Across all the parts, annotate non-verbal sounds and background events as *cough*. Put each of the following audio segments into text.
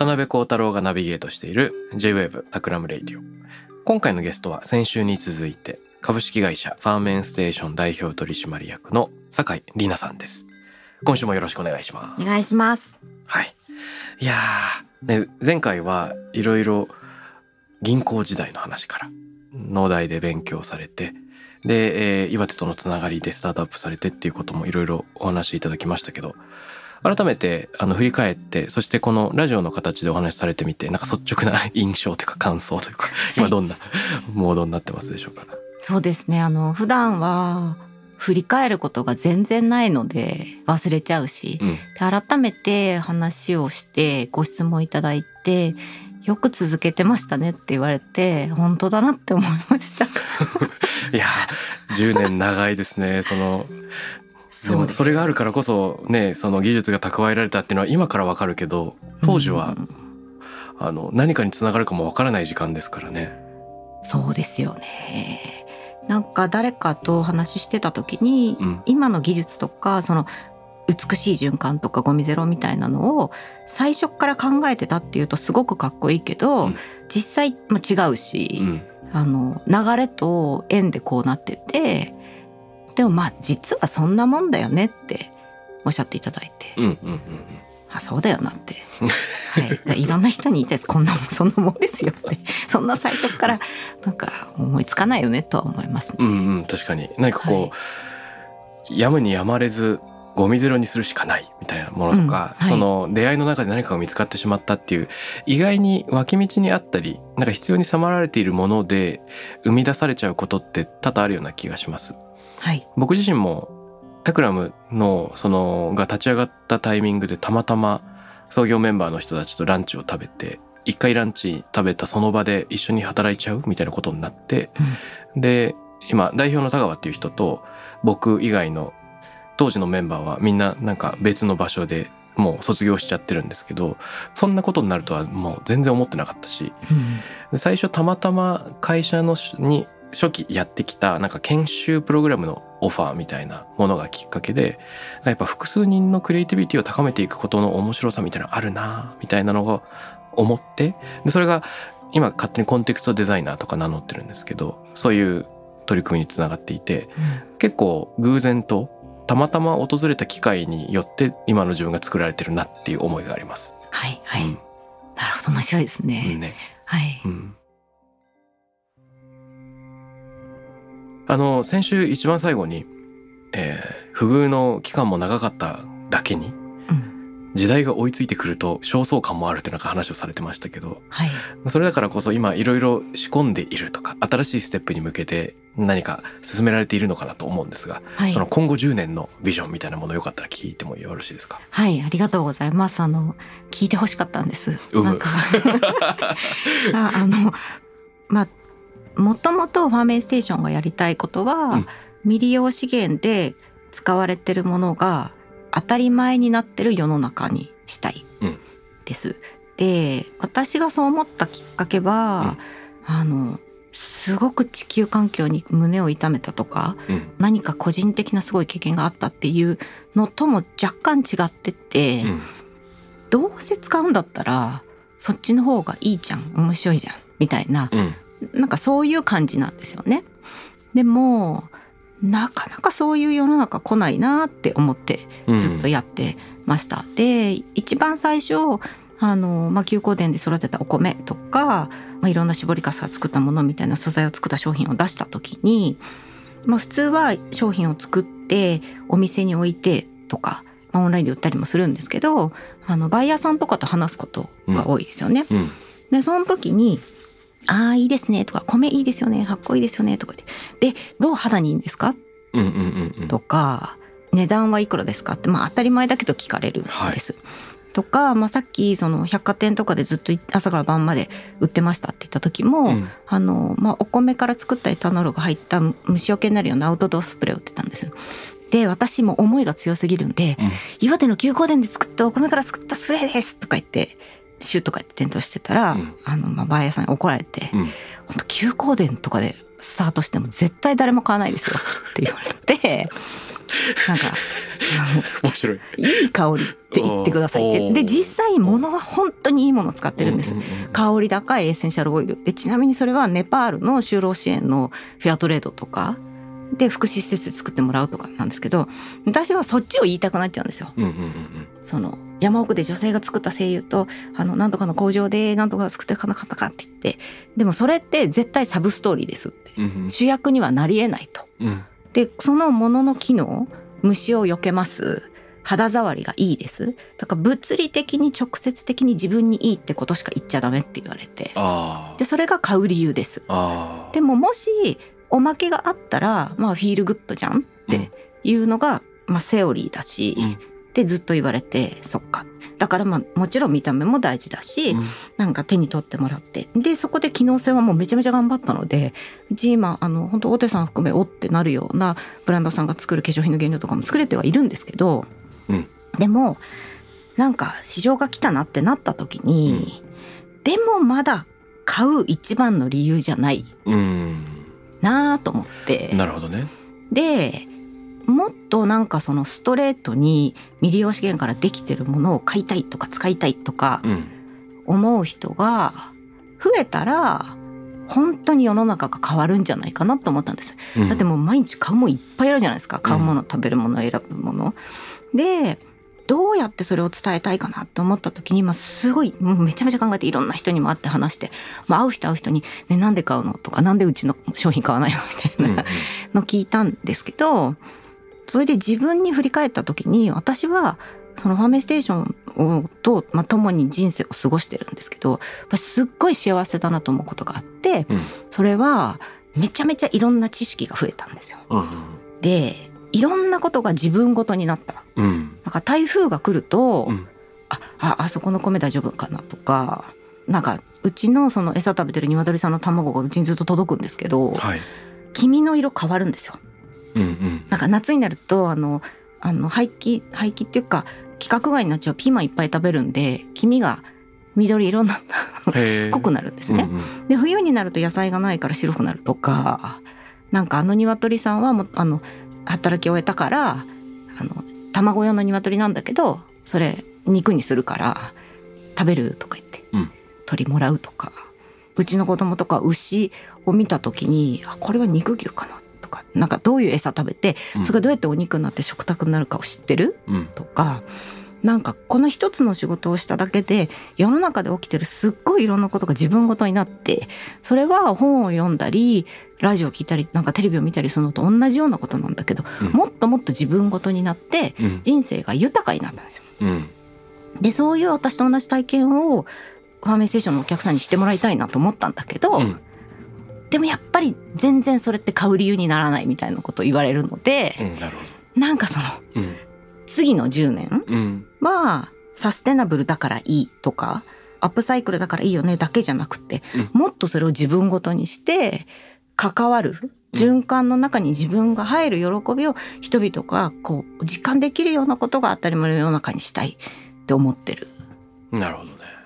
渡辺幸太郎がナビゲートしている J-Wave Takram Radio。今回のゲストは先週に続いて株式会社ファーメンステーション代表取締役の酒井里奈さんです。今週もよろしくお願いします。お願いします。はい。いやー、ね、前回はいろいろ銀行時代の話から農大で勉強されてで、えー岩手とのつながりでスタートアップされてっていうこともいろいろお話しいただきましたけど改めてあの振り返ってそしてこのラジオの形でお話しされてみてなんか率直な *laughs* 印象というか感想というか今どんなモードになってますでしょうか、そうですね。あの普段は振り返ることが全然ないので忘れちゃうし、うんで改めて話をしてご質問いただいて。よく続けてましたねって言われて本当だなって思いました。*laughs* いやー10年長いですねそのそうそれがあるからこそねその技術が蓄えられたっていうのは今からわかるけど当時はうんあの何かにつながるかもわからない時間ですからね。そうですよね。なんか誰かとお話ししてた時に、うん。今の技術とかその美しい循環とかゴミゼロみたいなのを最初から考えてたっていうとすごくかっこいいけど、うん。実際、まあ、違うし、うん。あの流れと縁でこうなっててでもまあ実はそんなもんだよねっておっしゃっていただいて、うんうんうんうん。あそうだよなって、はい、いろんな人に言いたいです。*laughs* こんなもんそんなもんですよってそんな最初からなんか思いつかないよねとは思いますね。うんうん確かに。何かこう、やむにやまれずゴミゼロにするしかないみたいなものとか、うんはい。その出会いの中で何かが見つかってしまったっていう意外に脇道にあったりなんか必要に迫られているもので生み出されちゃうことって多々あるような気がします。はい、僕自身もタクラムのそのが立ち上がったタイミングでたまたま創業メンバーの人たちとランチを食べて一回ランチ食べたその場で一緒に働いちゃうみたいなことになって、で今代表の田川っていう人と僕以外の当時のメンバーはみんななんか別の場所でもう卒業しちゃってるんですけどそんなことになるとはもう全然思ってなかったしで最初たまたま会社のしに初期やってきたなんか研修プログラムのオファーみたいなものがきっかけでやっぱ複数人のクリエイティビティを高めていくことの面白さみたいなのあるなみたいなのを思ってでそれが今勝手にコンテクストデザイナーとか名乗ってるんですけどそういう取り組みにつながっていて結構偶然とたまたま訪れた機会によって今の自分が作られてるなっていう思いがあります。はいはい、うん。なるほど。面白いですね。ね。はい、うんあの先週一番最後に、えー不遇の期間も長かっただけにうん。時代が追いついてくると焦燥感もあるってなんか話をされてましたけどはい、それだからこそ今いろいろ仕込んでいるとか新しいステップに向けて何か進められているのかなと思うんですが、はい。その今後10年のビジョンみたいなものよかったら聞いてもよろしいですか？はい、ありがとうございます。あの聞いてほしかったんです。うむ。なんか。*laughs* *laughs* ああのまあもともとファーメンステーションがやりたいことは、うん。未利用資源で使われてるものが当たり前になってる世の中にしたいうん。です。で私がそう思ったきっかけは、あのすごく地球環境に胸を痛めたとかうん。何か個人的なすごい経験があったっていうのとも若干違ってて、うん。どうせ使うんだったらそっちの方がいいじゃん。面白いじゃん。みたいなうんなんかそういう感じなんですよね。でもなかなかそういう世の中来ないなって思ってうんずっとやってました。で一番最初あの、まあ、休耕田で育てたお米とか、まあ、いろんな絞りかすが作ったものみたいな素材を作った商品を出した時に、まあ、普通は商品を作ってお店に置いてとか、まあ、オンラインで売ったりもするんですけどあのバイヤーさんとかと話すことが多いですよね。うんでその時に「ああいいですね」とか「米いいですよね発酵いいですよね」とかで「でどう肌にいいんですか?」うんうんうんうんとか「値段はいくらですか?」ってまあ当たり前だけど聞かれるんです。とか、まあ、さっきその百貨店とかでずっと朝から晩まで売ってましたって言った時も、うんあのまあ、お米から作ったエタノールが入った虫除けになるようなアウトドアスプレーを売ってたんです。で私も思いが強すぎるんでうん「岩手の休耕田で作ったお米から作ったスプレーです」とか言ってシューとか言って店頭してたら、うんあのまあ、バイヤーさんに怒られてうん「本当休耕田とかでスタートしても絶対誰も買わないですよ」って言われて *laughs* なんか面白いいい香りって言ってくださいって。で、実際物は本当にいいものを使ってるんです。香り高いエッセンシャルオイル。で、ちなみにそれはネパールの就労支援のフェアトレードとか、で、福祉施設で作ってもらうとかなんですけど、私はそっちを言いたくなっちゃうんですよ。その、山奥で女性が作った精油と、あの、なんとかの工場でなんとか作ってかなかったかって言って、でもそれって絶対サブストーリーですって。うんうん。主役にはなり得ないと。うん。でそのものの機能虫を避けます。肌触りがいいです。だから物理的に直接的に自分にいいってことしか言っちゃダメって言われて。あでそれが買う理由です。でももしおまけがあったらまあフィールグッドじゃんっていうのが、まあ、セオリーだし、うんでずっと言われてそっか。だからまあもちろん見た目も大事だし、うん。なんか手に取ってもらって。でそこで機能性はもうめちゃめちゃ頑張ったのでうち今あの本当大手さん含めおってなるようなブランドさんが作る化粧品の原料とかも作れてはいるんですけど、うん。でもなんか市場が来たなってなった時に、でもまだ買う一番の理由じゃないうん。なと思って。なるほどね。でもっとなんかそのストレートに未利用資源からできてるものを買いたいとか使いたいとかうん思う人が増えたら本当に世の中が変わるんじゃないかなと思ったんです。うんだってもう毎日買うもんいっぱいあるじゃないですか買うもの、食べるもの選ぶもの。でどうやってそれを伝えたいかなって思った時に、まあ、すごいもうめちゃめちゃ考えていろんな人にも会って話して、まあ、会う人会う人に「ねなんで買うの?」とか「なんでうちの商品買わないの?」みたいな、の聞いたんですけどそれで自分に振り返った時に私はそのファーメステーションをと、まあ、共に人生を過ごしてるんですけどやっぱすっごい幸せだなと思うことがあってうんそれはめちゃめちゃいろんな知識が増えたんですよ。うんでいろんなことが自分ごとになった。うんか台風が来ると、うんあああそこの米大丈夫かなとかなんかうちのその餌食べてる鶏さんの卵がうちにずっと届くんですけどはい黄身の色変わるんですよ。うんうん。なんか夏になるとあのあの廃棄廃棄っていうか規格外になっちゃう。ピーマンいっぱい食べるんで黄身が緑色になった濃くなるんですね。うんうん。で冬になると野菜がないから白くなるとかなんかあの鶏さんはもうあの働き終えたからあの卵用の鶏なんだけどそれ肉にするから食べるとか言って、うん。鳥もらうとかうちの子供とか牛を見た時にあこれは肉牛かなとかなんかどういう餌食べてうん。それがどうやってお肉になって食卓になるかを知ってる？うん。とかなんかこの一つの仕事をしただけで世の中で起きてるすっごいいろんなことが自分ごとになってそれは本を読んだりラジオ聞いたりなんかテレビを見たりするのと同じようなことなんだけど、うん。もっともっと自分ごとになってうん。人生が豊かになったんですよ。うん。でそういう私と同じ体験をファーメンステーションのお客さんにしてもらいたいなと思ったんだけど、うんでもやっぱり全然それって買う理由にならないみたいなことを言われるので、うんなるほなんかそのどうん。次の10年うん。はサステナブルだからいいとかアップサイクルだからいいよねだけじゃなくて、うん。もっとそれを自分ごとにして関わる循環の中に自分が入る喜びを人々がこう実感できるようなことが当たり前の世の中にしたいって思ってる。なるほどね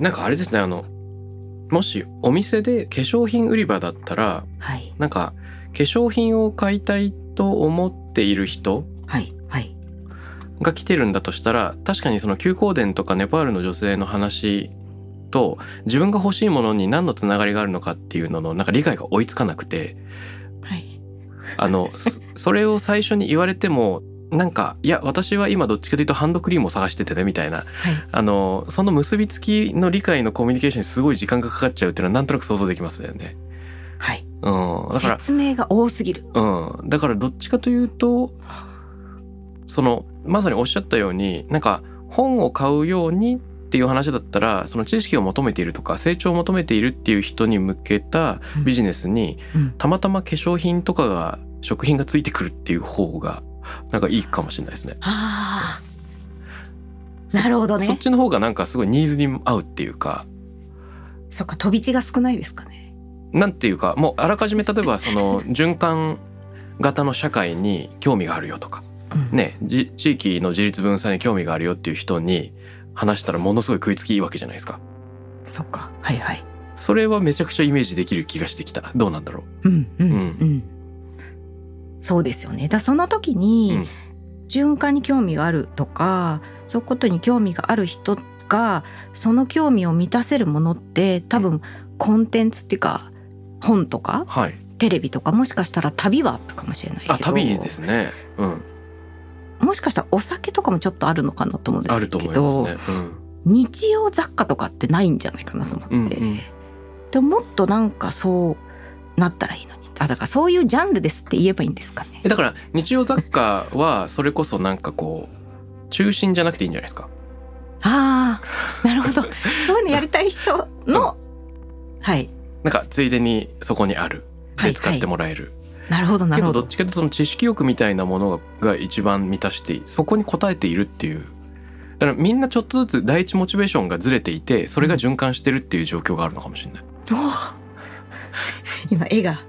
なんかあれですねあのもしお店で化粧品売り場だったらはい。なんか化粧品を買いたいと思っている人が来てるんだとしたら確かにその休耕田とかネパールの女性の話と自分が欲しいものに何のつながりがあるのかっていうののなんか理解が追いつかなくてはい。あのそ *laughs* それを最初に言われてもなんかいや私は今どっちかというとハンドクリームを探しててねみたいな。はい。あのその結びつきの理解のコミュニケーションにすごい時間がかかっちゃうっていうのはなんとなく想像できますよね。はい。うん、だから説明が多すぎる。うん、だからどっちかというとそのまさにおっしゃったようになんか本を買うようにっていう話だったらその知識を求めているとか成長を求めているっていう人に向けたビジネスに、うん。たまたま化粧品とかが食品がついてくるっていう方がなんかいいかもしれないですね。ああなるほどね。そっちの方がなんかすごいニーズに合うっていうか。そっか飛び地が少ないですかね。なんていうかもうあらかじめ例えばその *laughs* 循環型の社会に興味があるよとか。うん。ね、じ地域の自立分散に興味があるよっていう人に話したらものすごい食いつきいいわけじゃないですか。そっかはいはい。それはめちゃくちゃイメージできる気がしてきた。どうなんだろうんうんうん。うんそうですよねだその時に、うん循環に興味があるとかそういうことに興味がある人がその興味を満たせるものって多分コンテンツっていうか本とかう。はい。テレビとかもしかしたら旅はあったかもしれないけどあ、旅ですね。うん。もしかしたらお酒とかもちょっとあるのかなと思うんですけどあると思いますね。日用雑貨とかってないんじゃないかなと思って、うん。うんうんでももっとなんかそうなったらいいのにあだからそういうジャンルですって言えばいいんですかね。えだから日用雑貨はそれこそなんかこう中心じゃなくていいんじゃないですか？ああなるほど。*laughs* そういうのやりたい人の、はい。なんかついでにそこにある。はいで使ってもらえる。なるほどなるほど。どっちかというとその知識欲みたいなものが一番満たしていいそこに応えているっていう。だからみんなちょっとずつ第一モチベーションがずれていてそれが循環してるっていう状況があるのかもしれない。おー。今絵が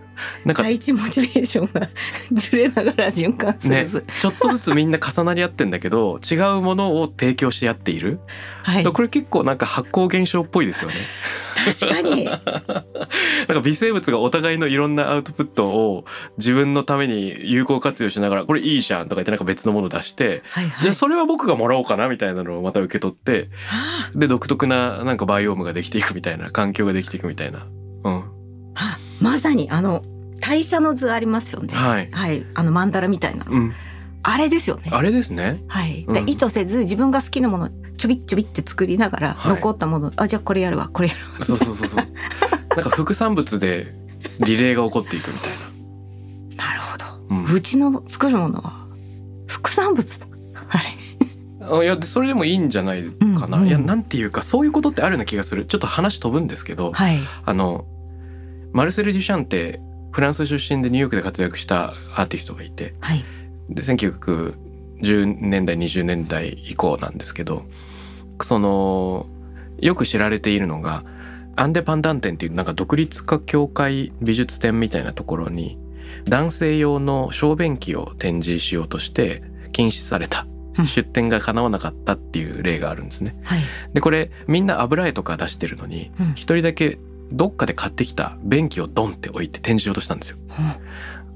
なんか第一モチベーションがずれながら循環する。ねちょっとずつみんな重なり合ってんだけど違うものを提供し合っている、はい。これ結構なんか発光現象っぽいですよね。確かに。*laughs* なんか微生物がお互いのいろんなアウトプットを自分のために有効活用しながらこれいいじゃんとか言ってなんか別のもの出して、はいはい。じゃあそれは僕がもらおうかなみたいなのをまた受け取ってはで独特ななんかバイオームができていくみたいな環境ができていくみたいな。うん、ああまさにあの代謝の図ありますよね。はい、はい。あのマンダラみたいなの、うん、あれですよね。あれですね。はい、うん。で意図せず自分が好きなものちょびっちょびって作りながら、はい。残ったものあじゃあこれやるわこれやるわ。そうそうそうそう。*laughs* なんか副産物でリレーが起こっていくみたいな。るほど、な。うん。うちの作るものは副産物？*laughs* あれ。あいやでそれでもいいんじゃないかな、うんうん。いやなんていうかそういうことってあるような気がする。ちょっと話飛ぶんですけど、はい。あのマルセル・デュシャンってフランス出身でニューヨークで活躍したアーティストがいてはい。で1910年代20年代以降なんですけどそのよく知られているのがアンデパンダン展っていうなんか独立化協会美術展みたいなところに男性用の小便器を展示しようとして禁止されたうん。出展が叶わなかったっていう例があるんですね。はい。でこれみんな油絵とか出してるのにうん。一人だけどっかで買ってきた便器をドンって置いて展示しようとしたんですよ。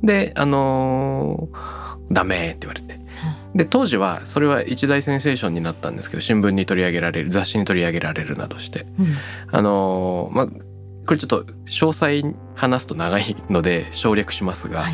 であのーダメって言われて。で当時はそれは一大センセーションになったんですけど新聞に取り上げられる雑誌に取り上げられるなどしてうんあのーまあこれちょっと詳細話すと長いので省略しますが、はい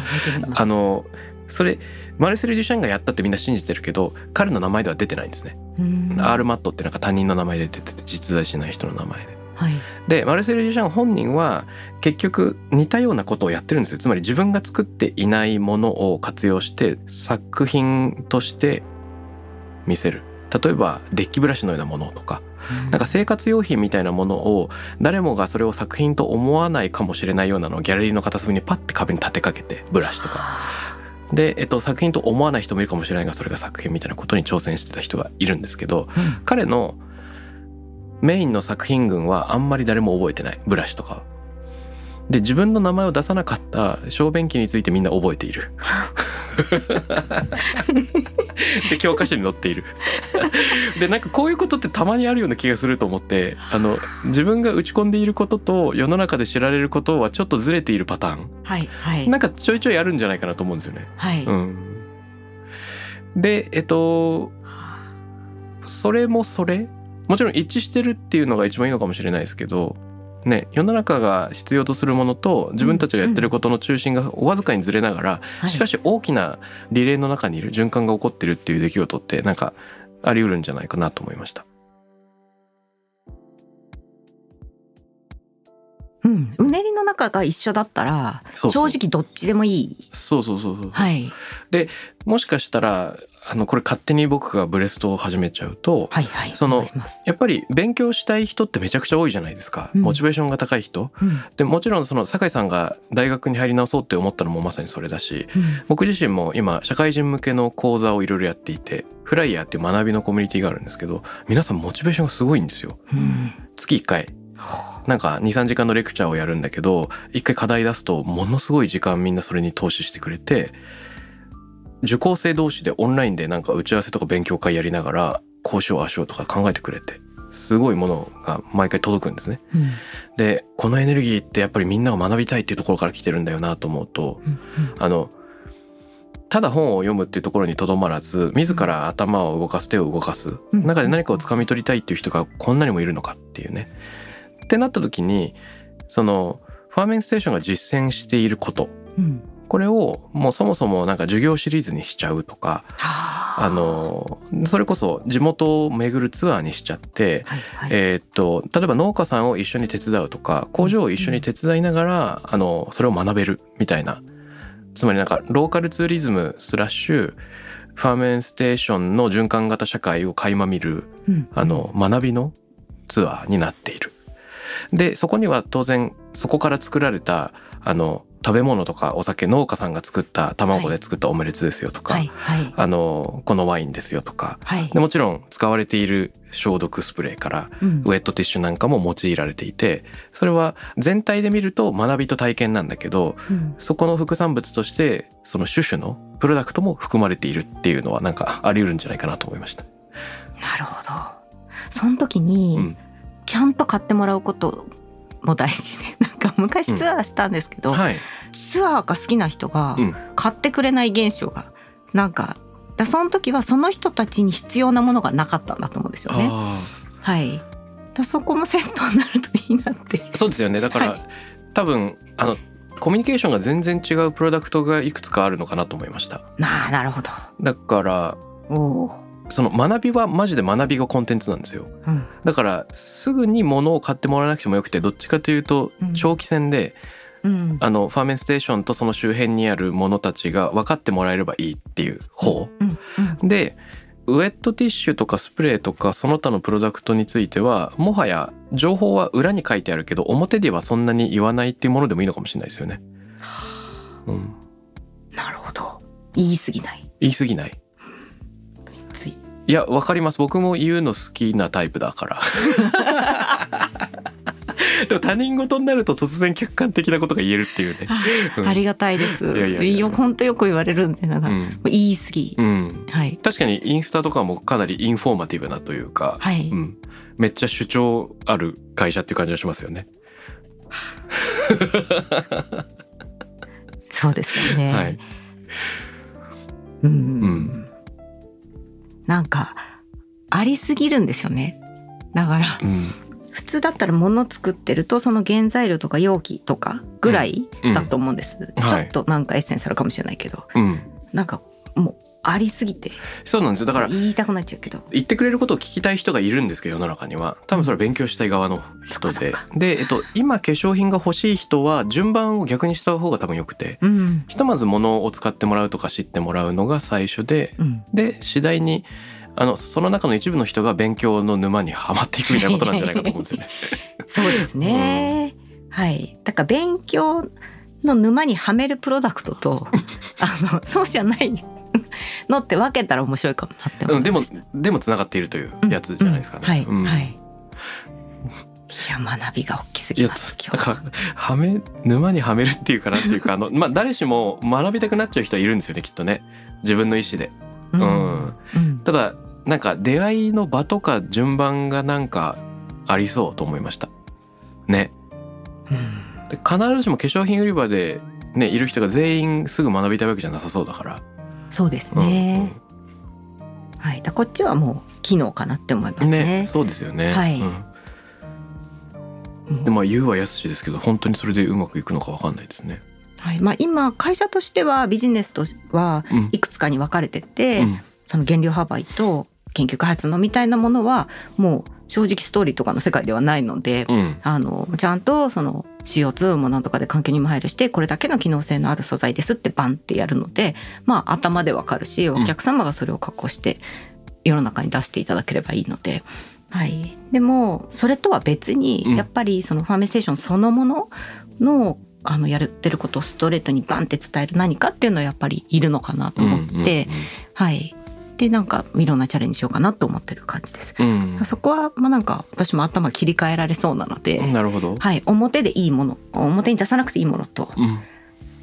あのそれマルセル・デュシャンがやったってみんな信じてるけど彼の名前では出てないんですね。うんアールマットってなんか他人の名前で出てて実在しない人の名前で。はい。でマルセル・デュシャン本人は結局似たようなことをやってるんですよ。つまり自分が作っていないものを活用して作品として見せる。例えばデッキブラシのようなものとか。なんか生活用品みたいなものを誰もがそれを作品と思わないかもしれないようなのをギャラリーの片隅にパッて壁に立てかけてブラシとか。で、えっと、作品と思わない人もいるかもしれないがそれが作品みたいなことに挑戦してた人がいるんですけどうん。彼のメインの作品群はあんまり誰も覚えてない。ブラシとか。はで自分の名前を出さなかった小便器についてみんな覚えている。*laughs* で教科書に載っている。でなんかこういうことってたまにあるような気がすると思ってあの自分が打ち込んでいることと世の中で知られることはちょっとずれているパターン。はいはい。なんかちょいちょいあるんじゃないかなと思うんですよね。はい、うん、でえっとそれもそれもちろん一致してるっていうのが一番いいのかもしれないですけどね、世の中が必要とするものと自分たちがやってることの中心がわずかにずれながら、はいしかし大きなリレーの中にいる循環が起こってるっていう出来事ってなんかあり得るんじゃないかなと思いました。うん、うねりの中が一緒だったら正直どっちでもいい。そうそうそうそう。はい。もしかしたらあのこれ勝手に僕がブレストを始めちゃうと、はいはい。そのやっぱり勉強したい人ってめちゃくちゃ多いじゃないですか、うん。モチベーションが高い人。うん。でもちろんその酒井さんが大学に入り直そうって思ったのもまさにそれだしうん。僕自身も今社会人向けの講座をいろいろやっていてフライヤーっていう学びのコミュニティがあるんですけど皆さんモチベーションがすごいんですよ。うん。月1回なんか23時間のレクチャーをやるんだけど1回課題出すとものすごい時間みんなそれに投資してくれて受講生同士でオンラインでなんか打ち合わせとか勉強会やりながらこうしようああしようとか考えてくれてすごいものが毎回届くんですね。うんでこのエネルギーってやっぱりみんなが学びたいっていうところから来てるんだよなと思うとうんあのただ本を読むっていうところにとどまらず自ら頭を動かす手を動かすうん中で何かを掴み取りたいっていう人がこんなにもいるのかっていうね。ってなった時にそのファーメンステーションが実践していること。うん。これをもうそもそもなんか授業シリーズにしちゃうとかはあ。のそれこそ地元を巡るツアーにしちゃってはいはい。えーっと例えば農家さんを一緒に手伝うとか工場を一緒に手伝いながら、あのそれを学べるみたいな。つまりなんかローカルツーリズムスラッシュファーメンステーションの循環型社会を垣間見るうん。あの学びのツアーになっている。でそこには当然そこから作られたあの食べ物とかお酒農家さんが作った卵で作ったオムレツですよとか、はいはい。あのこのワインですよとかはい。でもちろん使われている消毒スプレーからうん。ウェットティッシュなんかも用いられていてそれは全体で見ると学びと体験なんだけどうん。そこの副産物としてその種々のプロダクトも含まれているっていうのはなんかあり得るんじゃないかなと思いました。なるほど。その時に、うんちゃんと買ってもらうことも大事で *laughs* なんか昔ツアーしたんですけど、はい、ツアーが好きな人がうん買ってくれない現象がなんかだその時はその人たちに必要なものがなかったんだと思うんですよね。あはい。だそこもセットになるといいなって。ーそうですよねだから、はい多分あのコミュニケーションが全然違うプロダクトがいくつかあるのかなと思いました。なあなるほど。だからおお。その学びはマジで学びがコンテンツなんですよ。うん。だからすぐに物を買ってもらわなくてもよくてどっちかというとうん長期戦で、うん。あのファーメンステーションとその周辺にあるものたちが分かってもらえればいいっていう方。でウェットティッシュとかスプレーとかその他のプロダクトについてはもはや情報は裏に書いてあるけど表ではそんなに言わないっていうものでもいいのかもしれないですよね。うん、なるほど。言い過ぎない。言い過ぎないつい。いやわかります僕も言うの好きなタイプだから *laughs* でも他人事になると突然客観的なことが言えるっていうね、うんありがたいです。いやいやいや本当よく言われるんでなんか、もうんう言い過ぎ。うん、はい。確かにインスタとかもかなりインフォーマティブなというか、はい。うん、めっちゃ主張ある会社っていう感じがしますよね。そうですよね。*laughs* はい、うん。うんなんかありすぎるんですよね。だからうん。普通だったら物作ってるとその原材料とか容器とかぐらいうん。だと思うんです、ちはい。ょっとなんかエッセンスあるかもしれないけど。うん、なんかもうありすぎて。そうなんですよ。だから言いたくなっちゃうけど。言ってくれることを聞きたい人がいるんですけど世の中には。多分それは勉強したい側の人で。で、えっと、今化粧品が欲しい人は順番を逆にした方が多分よくて。うん。ひとまず物を使ってもらうとか知ってもらうのが最初で。うん。で次第にあのその中の一部の人が勉強の沼にはまっていくみたいなことなんじゃないかと思うんですよね。*laughs* そうですね、はい。だから勉強の沼にはめるプロダクトとあのそうじゃないのって分けたら面白いかもなって思うんでもでもつながっているというやつじゃないですかね。うん。はい、うん。はい。いや学びが大きすぎます今日なんかはめ沼にはめるっていうかなっていうかあの *laughs* まあ誰しも学びたくなっちゃう人はいるんですよねきっとね。自分の意思で。ううん。うん。ただなんか出会いの場とか順番がなんかありそうと思いました。ね。うん。で必ずしも化粧品売り場でねいる人が全員すぐ学びたいわけじゃなさそうだから。そうですうんね、はい。だこっちはもう機能かなって思いますうんね。ねそうですよね。はい。うん。うん。でまあ言うはやすしですけど本当にそれでうまくいくのかわかんないですね。はい。まあ、今会社としてはビジネスとはうん。いくつかに分かれてて、うん。その原料販売と研究開発のみたいなものはもう正直ストーリーとかの世界ではないので、うん。あのちゃんとその CO2 もなんとかで環境にも配慮してこれだけの機能性のある素材ですってバンってやるのでまあ頭でわかるしお客様がそれを確保して世の中に出していただければいいので。はい、でもそれとは別うん。にやっぱりそのファーメステーションそのもののあのやってることをストレートにバンって伝える何かっていうのはやっぱりいるのかなと思って、はいでなんかいろんなチャレンジしようかなと思ってる感じです。うんうんそこはまあなんか私も頭切り替えられそうなので、うんなるほど。はい、表でいいもの表に出さなくていいものとうん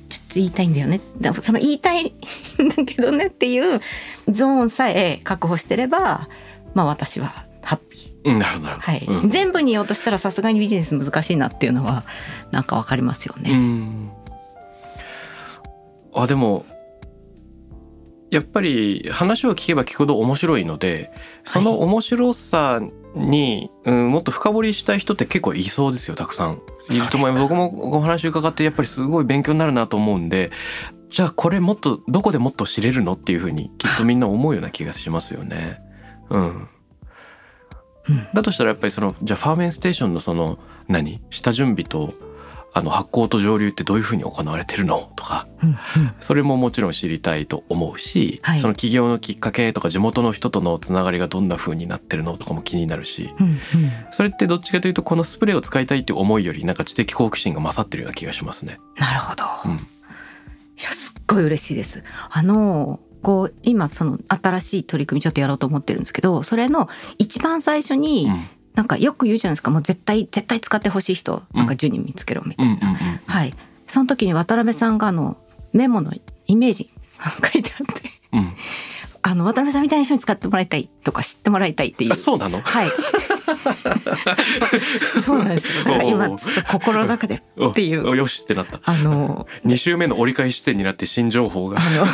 ちょっと言いたいんだよねだその言いたいんだけどねっていうゾーンさえ確保してればまあ私はハッピー。うんなるほど。はいうん全部に言おうとしたらさすがにビジネス難しいなっていうのはなんかわかりますようね。んあでもやっぱり話を聞けば聞くほど面白いのでその面白さに、うん、もっと深掘りしたい人って結構いそうですよたくさん。いると思います。僕もお話伺ってやっぱりすごい勉強になるなと思うんでじゃあこれもっとどこでもっと知れるのっていうふうにきっとみんな思うような気がしますよね。うん、うん。だとしたらやっぱりそのじゃあファーメンステーションのその何？下準備とあの発酵と蒸留ってどういうふうに行われてるの？とかうんうん。それももちろん知りたいと思うし、はい。その起業のきっかけとか地元の人とのつながりがどんな風になってるの？とかも気になるしうんうん。それってどっちかというとこのスプレーを使いたいって思いよりなんか知的好奇心が勝ってるような気がしますね。なるほど。うん。いやすっごい嬉しいです。あのこう今その新しい取り組みちょっとやろうと思ってるんですけどそれの一番最初に、うんなんかよく言うじゃないですか。もう絶対絶対使ってほしい人なんか10人見つけろみたいな。はい。その時に渡辺さんがあのメモのイメージ *laughs* 書いてあって。うん。あの渡辺さんみたいな人に使ってもらいたいとか知ってもらいたいっていう。あそうなの？はい。*laughs* そうなんです。よ。だから今ちょっと心の中でおっていう。およしってなった。あの2週目の折り返し地点になって新情報が、あの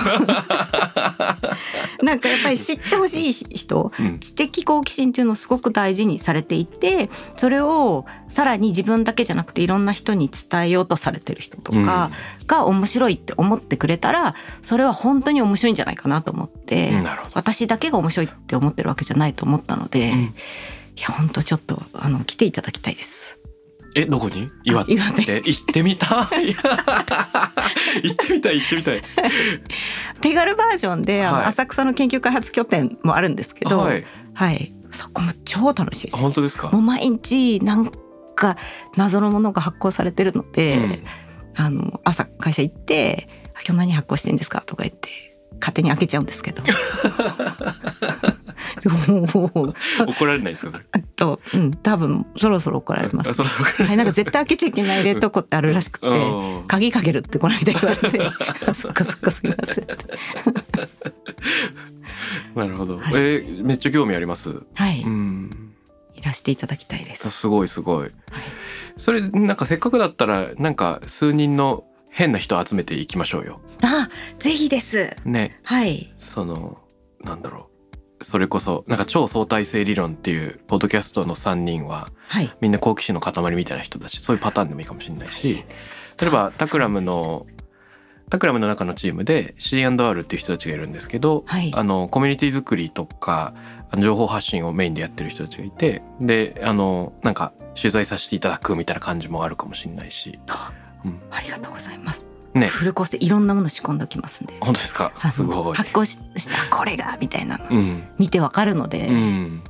なんかやっぱり知ってほしい人うん。知的好奇心っていうのをすごく大事にされていてそれをさらに自分だけじゃなくていろんな人に伝えようとされてる人とかが面白いって思ってくれたらそれは本当に面白いんじゃないかなと思って、うん。私だけが面白いって思ってるわけじゃないと思ったので、うん。いや本当ちょっとあの来ていただきたいです。えどこに？岩。手岩手行ってみたい。行ってみたい行ってみたい。手軽バージョンで浅草の研究開発拠点もあるんですけど、ははい。い、そこも超楽しいです。よ。本当ですか？もう毎日なんか謎のものが発行されてるので、うん。あの朝会社行って「今日何発行してんですか?」とか言って勝手に開けちゃうんですけど。*laughs* *laughs* 怒られないですかそれ？あと、うん、多分そろそろ怒られます。はい、なんか絶対開けちゃいけない冷凍庫ってあるらしくて。うん。鍵かけるってこの間言われて。あ *laughs* そっかそっかすみません。なるほど、はい。えーめっちゃ興味あります？はい、うん。いらしていただきたいです。すごいすごい。それなんかせっかくだったらなんか数人の変な人集めていきましょうよ。あぜひです。ね。はい。そのなんだろうそれこそなんか超相対性理論っていうポッドキャストの3人ははい。みんな好奇心の塊みたいな人だしそういうパターンでもいいかもしれないし。例えばタクラムのタクラムの中のチームで C&R っていう人たちがいるんですけど、はい。あのコミュニティ作りとか情報発信をメインでやってる人たちがいてであのなんか取材させていただくみたいな感じもあるかもしれないし、あうん、ありがとうございますね。フルコースでいろんなもの仕込んでおきますんで。本当ですか？すごい。発行ししたこれがみたいな。のうん。見てわかるので、うん、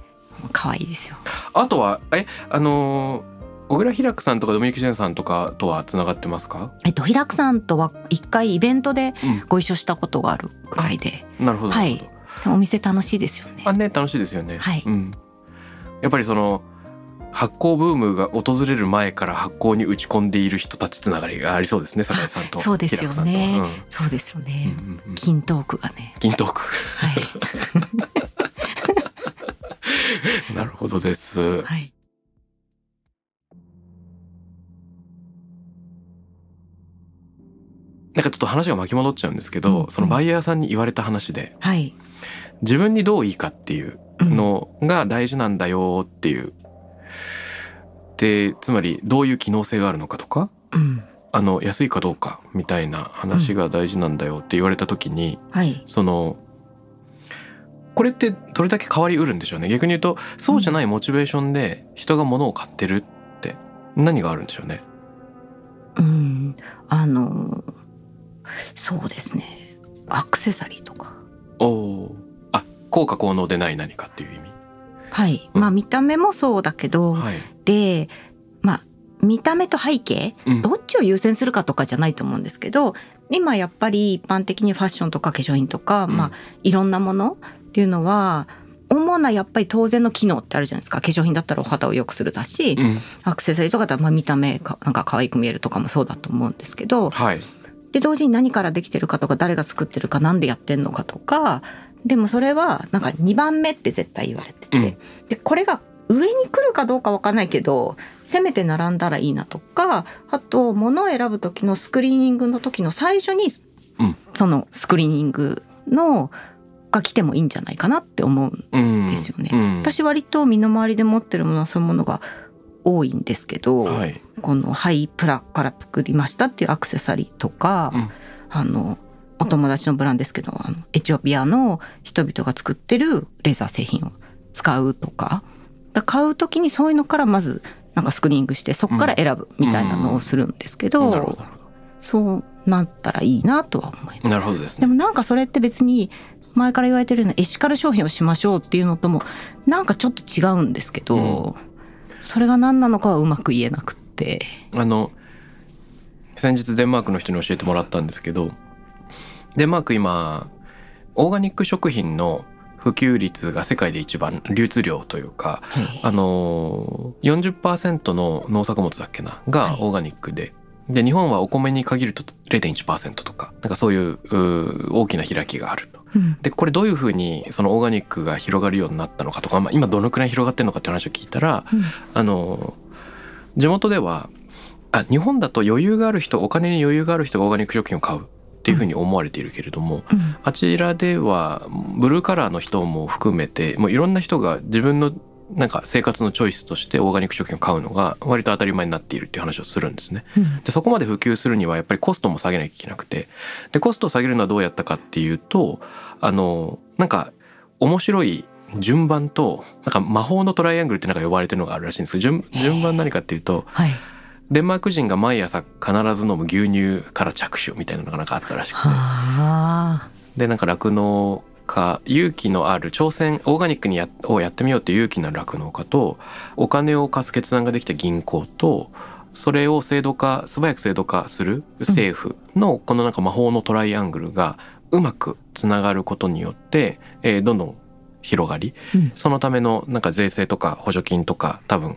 可愛いですよ。あとはえあのー小倉平久さんとかドミニク・ジェンさんとかとはつながってますか、えっと平久さんとは一回イベントでうん、ご一緒したことがあるくらいで。なるほどなはい。るほど、でもお店楽しいですよね。あね楽しいですよね。はい。うん、やっぱりその発酵ブームが訪れる前から発酵に打ち込んでいる人たちつながりがありそうですね酒井さんとそうですよね。平久さんそうですよね、うんうんうん。うん金トークがね。銀トーク。はい。なるほどです。はい。なんかちょっと話が巻き戻っちゃうんですけど、うんうん。そのバイヤーさんに言われた話ではい。自分にどういいかっていううんのが大事なんだよっていうってつまりどういう機能性があるのかとかうん。あの安いかどうかみたいな話が大事なんだよって言われた時に、はい。そのこれってどれだけ変わりうるんでしょうね？逆に言うとそうじゃないモチベーションで人が物を買ってるって何があるんでしょうね？うん。あのそうですね。アクセサリーとか。おおあ効果効能でない何かっていう意味？はい、うん。まあ見た目もそうだけど、はい。でまあ見た目と背景うん。どっちを優先するかとかじゃないと思うんですけど今やっぱり一般的にファッションとか化粧品とか、まあいろんなものっていうのは主なやっぱり当然の機能ってあるじゃないですか。化粧品だったらお肌を良くするだし、うん、アクセサリーとかだったらまあ見た目かなんか可愛く見えるとかもそうだと思うんですけどはい。で同時に何からできてるかとか誰が作ってるかなんでやってんのかとかでもそれはなんか2番目って絶対言われてて、うん。でこれが上に来るかどうかわかんないけどせめて並んだらいいなとかあと物を選ぶ時のスクリーニングの時の最初に、うん。そのスクリーニングのが来てもいいんじゃないかなって思ううん。ですよね。うん、私割と身の回りで持ってるものはそういうものが多いんですけど、はい。このハイプラから作りましたっていうアクセサリーとか、うん。あのお友達のブランドですけどあのエチオピアの人々が作ってるレーザー製品を使うとか買う時にそういうのからまずなんかスクリーニングしてそこから選ぶみたいなのをするんですけど、なるほどそうなったらいいなとは思います。ど。なるほどですね。でもなんかそれって別に前から言われてるようなエシカル商品をしましょうっていうのともなんかちょっと違うんですけど、それが何なのかはうまく言えなくって。あの先日デンマークの人に教えてもらったんですけどデンマーク今オーガニック食品の普及率が世界で一番流通量というかあの40%の農作物だっけながオーガニックで、で日本はお米に限ると0.1%とかなんかそういう大きな開きがあると。うん。でこれどういうふうにそのオーガニックが広がるようになったのかとか、まあ、今どのくらい広がってるのかって話を聞いたらうん。あの地元ではあ日本だと余裕がある人お金に余裕がある人がオーガニック食品を買うっていうふうに思われているけれども、うんあちらではブルーカラーの人も含めてもういろんな人が自分のなんか生活のチョイスとしてオーガニック食品を買うのが割と当たり前になっているっていう話をするんですね。うんでそこまで普及するにはやっぱりコストも下げなきゃいけなくてでコストを下げるのはどうやったかっていうとあのなんか面白い順番となんか魔法のトライアングルってなんか呼ばれてるのがあるらしいんですけど順順番何かっていうとはい。デンマーク人が毎朝必ず飲む牛乳から着手みたいなのがなんかあったらしくてはあ。でなんか酪農家勇気のある挑戦オーガニックにやをやってみようっていう勇気のある酪農家とお金を貸す決断ができた銀行とそれを制度化素早く制度化する政府のこのなんか魔法のトライアングルがうまくつながることによって、えーどんどん広がりうんそのためのなんか税制とか補助金とか多分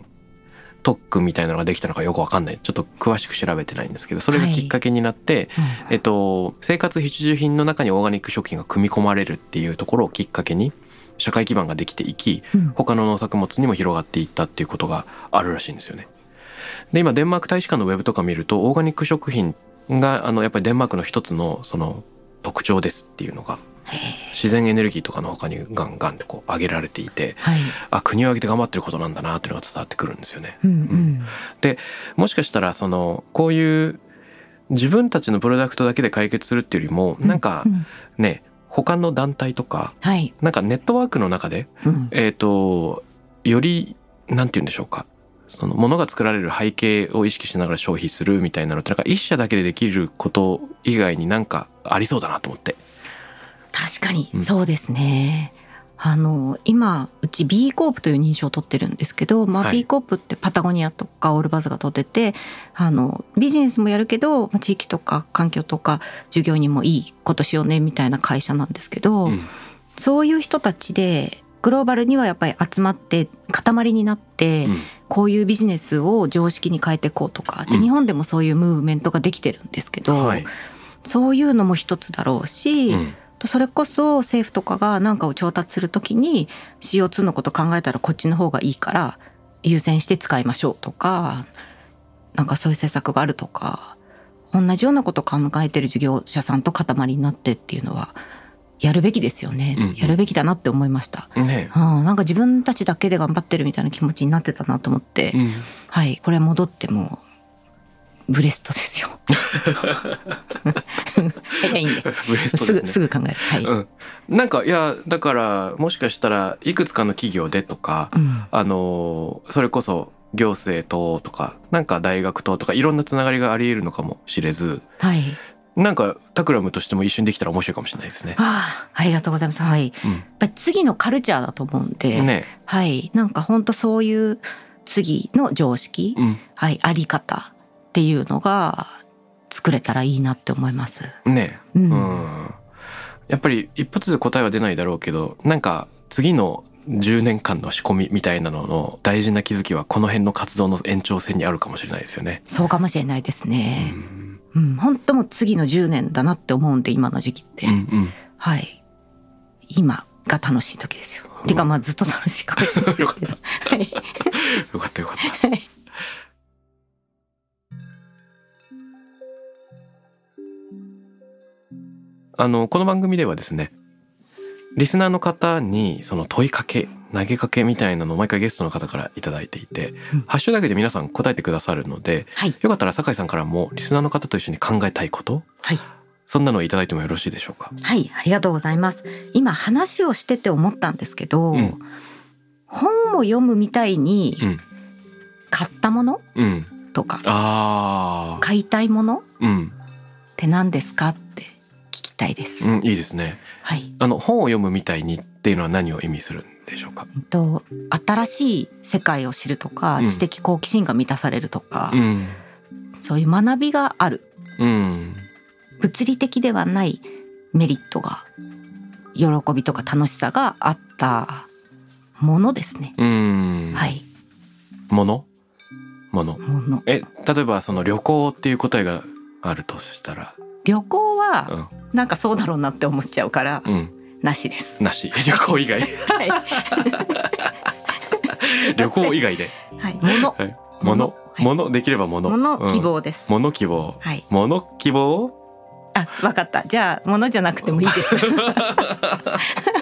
特区みたいなのができたのかよくわかんない。ちょっと詳しく調べてないんですけどそれがきっかけになって、えっと、生活必需品の中にオーガニック食品が組み込まれるっていうところをきっかけに社会基盤ができていきうん。他の農作物にも広がっていったっていうことがあるらしいんですよね。で今デンマーク大使館のウェブとか見るとオーガニック食品があのやっぱりデンマークの一つのその特徴ですっていうのが自然エネルギーとかの他にガンガンでこう挙げられていてはい。あ国を挙げて頑張ってることなんだなっていうのが伝わってくるんですよね。うんうん。もしかしたらそのこういう自分たちのプロダクトだけで解決するっていうよりもなんかうんね他の団体とかはい。なんかネットワークの中でうんえっ、とよりなんて言うんでしょうかその物が作られる背景を意識しながら消費するみたいなのってなんか一社だけでできること以外になんかありそうだなと思って。確かに。うん。そうですね。あの今うち B コープという認証を取ってるんですけど、まあ、はい。B コープってパタゴニアとかオールバズが取っててあのビジネスもやるけど、まあ、地域とか環境とか従業員にもいいことしようねみたいな会社なんですけど、うん。そういう人たちでグローバルにはやっぱり集まって塊になって、うん。こういうビジネスを常識に変えていこうとかでうん。日本でもそういうムーブメントができてるんですけど、はい。そういうのも一つだろうし、うんそれこそ政府とかが何かを調達するときに CO2 のこと考えたらこっちの方がいいから優先して使いましょうとかなんかそういう政策があるとか同じようなことを考えてる事業者さんと塊になってっていうのはやるべきですよね、うんうん。やるべきだなって思いました。ねうん、なんか自分たちだけで頑張ってるみたいな気持ちになってたなと思って、うん。はい。これ戻ってもうブレストですよ。早いんでブレストすぐですねすぐ考える。はい。うん、なんかいやだからもしかしたらいくつかの企業でとか、うんあのそれこそ行政ととかなんか大学ととかいろんなつながりがあり得るのかもしれずはい。なんかタクラムとしても一緒にできたら面白いかもしれないですね。ああ、ありがとうございます。はい。やっぱり次のカルチャーだと思うんで、うん、ねはい。なんか本当そういう次の常識、うんはい、あり方っていうのが作れたらいいなって思います。ねう。うんん、やっぱり一発で答えは出ないだろうけどなんか次の10年間の仕込みみたいなのの大事な気づきはこの辺の活動の延長線にあるかもしれないですよね。そうかもしれないですうね。んうん、本当もう次の10年だなって思うんで、今の時期って。うんうんはい。今が楽しい時ですよ。てかまあずっと楽しいかもしれない。*laughs* よかったよかった。あのこの番組ではですねリスナーの方にその問いかけ投げかけみたいなのを毎回ゲストの方からいただいていて、うん。ハッシュタグで皆さん答えてくださるのではい。よかったら酒井さんからもリスナーの方と一緒に考えたいことはい。そんなのをいただいてもよろしいでしょうか？はい。ありがとうございます。今話をしてて思ったんですけど、うん。本を読むみたいにうん。買ったもの？うん。とか、買いたいもの？っうん。て何ですか？たいです。うんいいですねはい。あの本を読むみたいにっていうのは何を意味するんでしょうか？うんと新しい世界を知るとか、うん知的好奇心が満たされるとか、うんそういう学びがあるうん物理的ではないメリットが喜びとか楽しさがあったものですね。うんはい。ものものもの。え例えばその旅行っていう答えがあるとしたら旅行はなんかそうだろうなって思っちゃうからうん、うん、なしです。なし *laughs* 旅行以外はい。*laughs* 旅行以外ではい。もの。ものはいものできればものもの希うん望です。もの希望はい。もの希望あ、わかった。じゃあものじゃなくてもいいです。*laughs*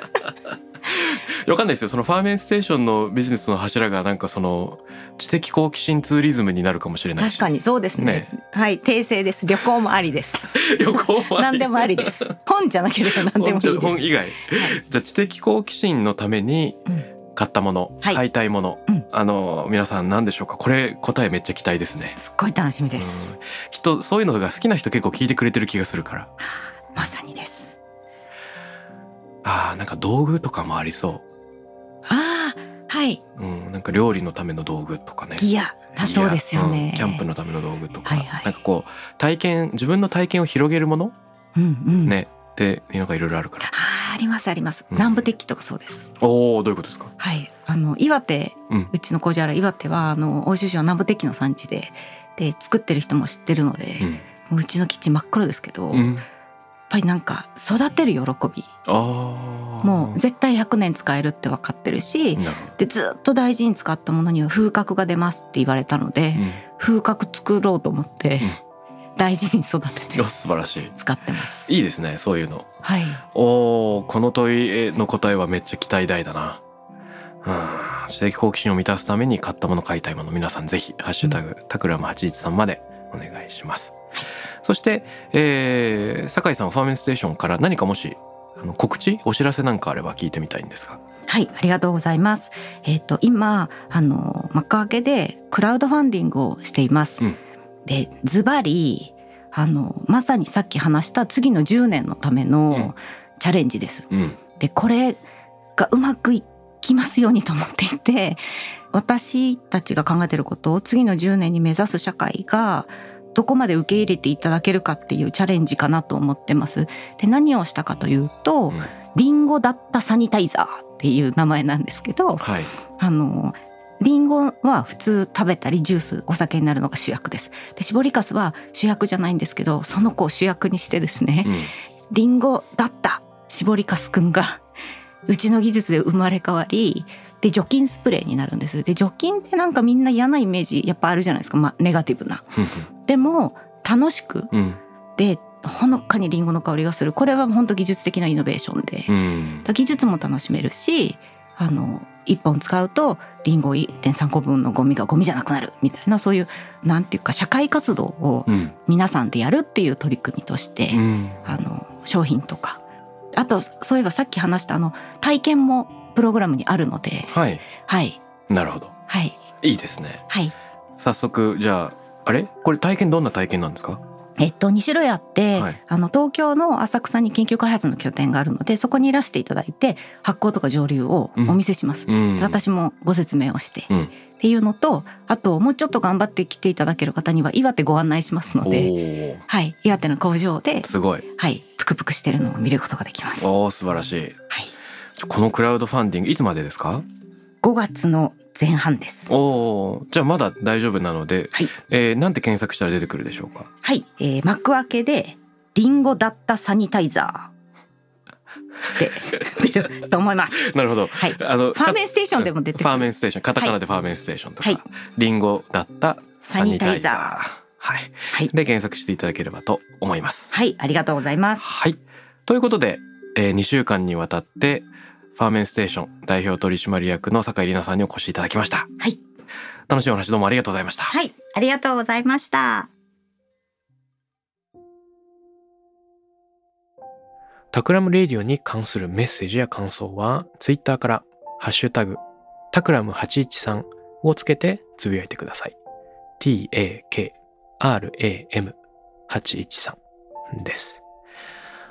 わかんないですよそのファーメンステーションのビジネスの柱がなんかその知的好奇心ツーリズムになるかもしれないし確かにそうですね。ねはい。訂正です。旅行もありです。*laughs* 旅行も何でもありです。本じゃなければ何でもいい本です。*laughs* 本以外じゃあ知的好奇心のためにうん買ったもの、はい買いたいもの、うんあの皆さん何でしょうか？これ答えめっちゃ期待ですね、すっごい楽しみです。うんきっとそういうのが好きな人結構聞いてくれてる気がするからまさにです。あーなんか道具とかもありそああ、はい。う、うん、なんか料理のための道具とかねギア。あそうですよね。うんキャンプのための道具とか、はいはいなんかこう体験自分の体験を広げるもの、うんうん。ねっていうのがいろいろあるからありますあります。うん南部鉄器とかそうです。おおどういうことですか？はい。あの岩手、うんうちの工場ある岩手はあの欧州市は南部鉄器の産地で、で作ってる人も知ってるので、うん、もううちのキッチン真っ黒ですけど、うん、ぱりなんか育てる喜び、ああもう絶対100年使えるって分かってるし、でずっと大事に使ったものには風格が出ますって言われたので、うん。風格作ろうと思って、大事に育ててお素晴らしい。使ってます。いいですねそういうの。はい。おーこの問いの答えはめっちゃ期待大だな。うん。知的好奇心を満たすために買ったもの買いたいもの皆さんぜひ「ハッシュタグタクラム813」までお願いします、そして、えー、酒井さんファーメンステーションから何かもしあの告知お知らせなんかあれば聞いてみたいんですがはい、ありがとうございます。えっ、と今あの幕開けでクラウドファンディングをしています。うんでズバリあのまさにさっき話した次の10年のためうんのチャレンジです。うんでこれがうまくいきますようにと思っていて、私たちが考えていることを次の10年に目指す社会がどこまで受け入れていただけるかっていうチャレンジかなと思ってます。で何をしたかというと、うんリンゴだったサニタイザーっていう名前なんですけど、はいあの、リンゴは普通食べたりジュース、お酒になるのが主役です。で、搾りかすは主役じゃないんですけど、その子を主役にしてですね、うんリンゴだった搾りかすくんが、うちの技術で生まれ変わり、で、除菌スプレーになるんです。で、除菌ってなんかみんな嫌なイメージやっぱあるじゃないですか。まあ、ネガティブな。でも、楽しく、うん。で、ほのかにリンゴの香りがする。これは本当技術的なイノベーションで、うん。技術も楽しめるしあの1本使うとリンゴ1.3個分のゴミがゴミじゃなくなるみたいなそういうなんていうか社会活動をうん。皆さんでやるっていう取り組みとして、うん。あの商品とか。あとそういえばさっき話したあの体験もプログラムにあるので。はい。はい。なるほど。はい。いいですね。はい。早速じゃああれ？これ体験どんな体験なんですか？えっと、2種類あって、はい。あの東京の浅草に研究開発の拠点があるのでそこにいらしていただいて発酵とか蒸留をお見せします、うん。私もご説明をして、うん。っていうのとあともうちょっと頑張って来ていただける方には岩手ご案内しますのおで、おはい、岩手の工場で、すごい。はい、プクプクしてるのを見ることができます。はおお素晴らしい。い、このクラウドファンディングいつまでですか？5月の前半です。おおじゃあまだ大丈夫なので、はい。えーなんて検索したら出てくるでしょうか？はい、えー、幕開けでリンゴだったサニタイザー。で出ると思います。*laughs* なるほど。はい、あのファーメンステーションでも出てファーメンステーションカタカナでファーメンステーションとか、はい。リンゴだったサニタイザー。はい。はい、で検索していただければと思います。はい、ありがとうございます。はい。ということで、え2週間にわたってファーメンステーション代表取締役の酒井里奈さんにお越しいただきましたはい、楽しいお話どうもありがとうございましたはい、ありがとうございました。タクラムレディオに関するメッセージや感想は、ツイッターから、ハッシュタグ、タクラム813をつけてつぶやいてください。t-a-k-r-a-m813 です。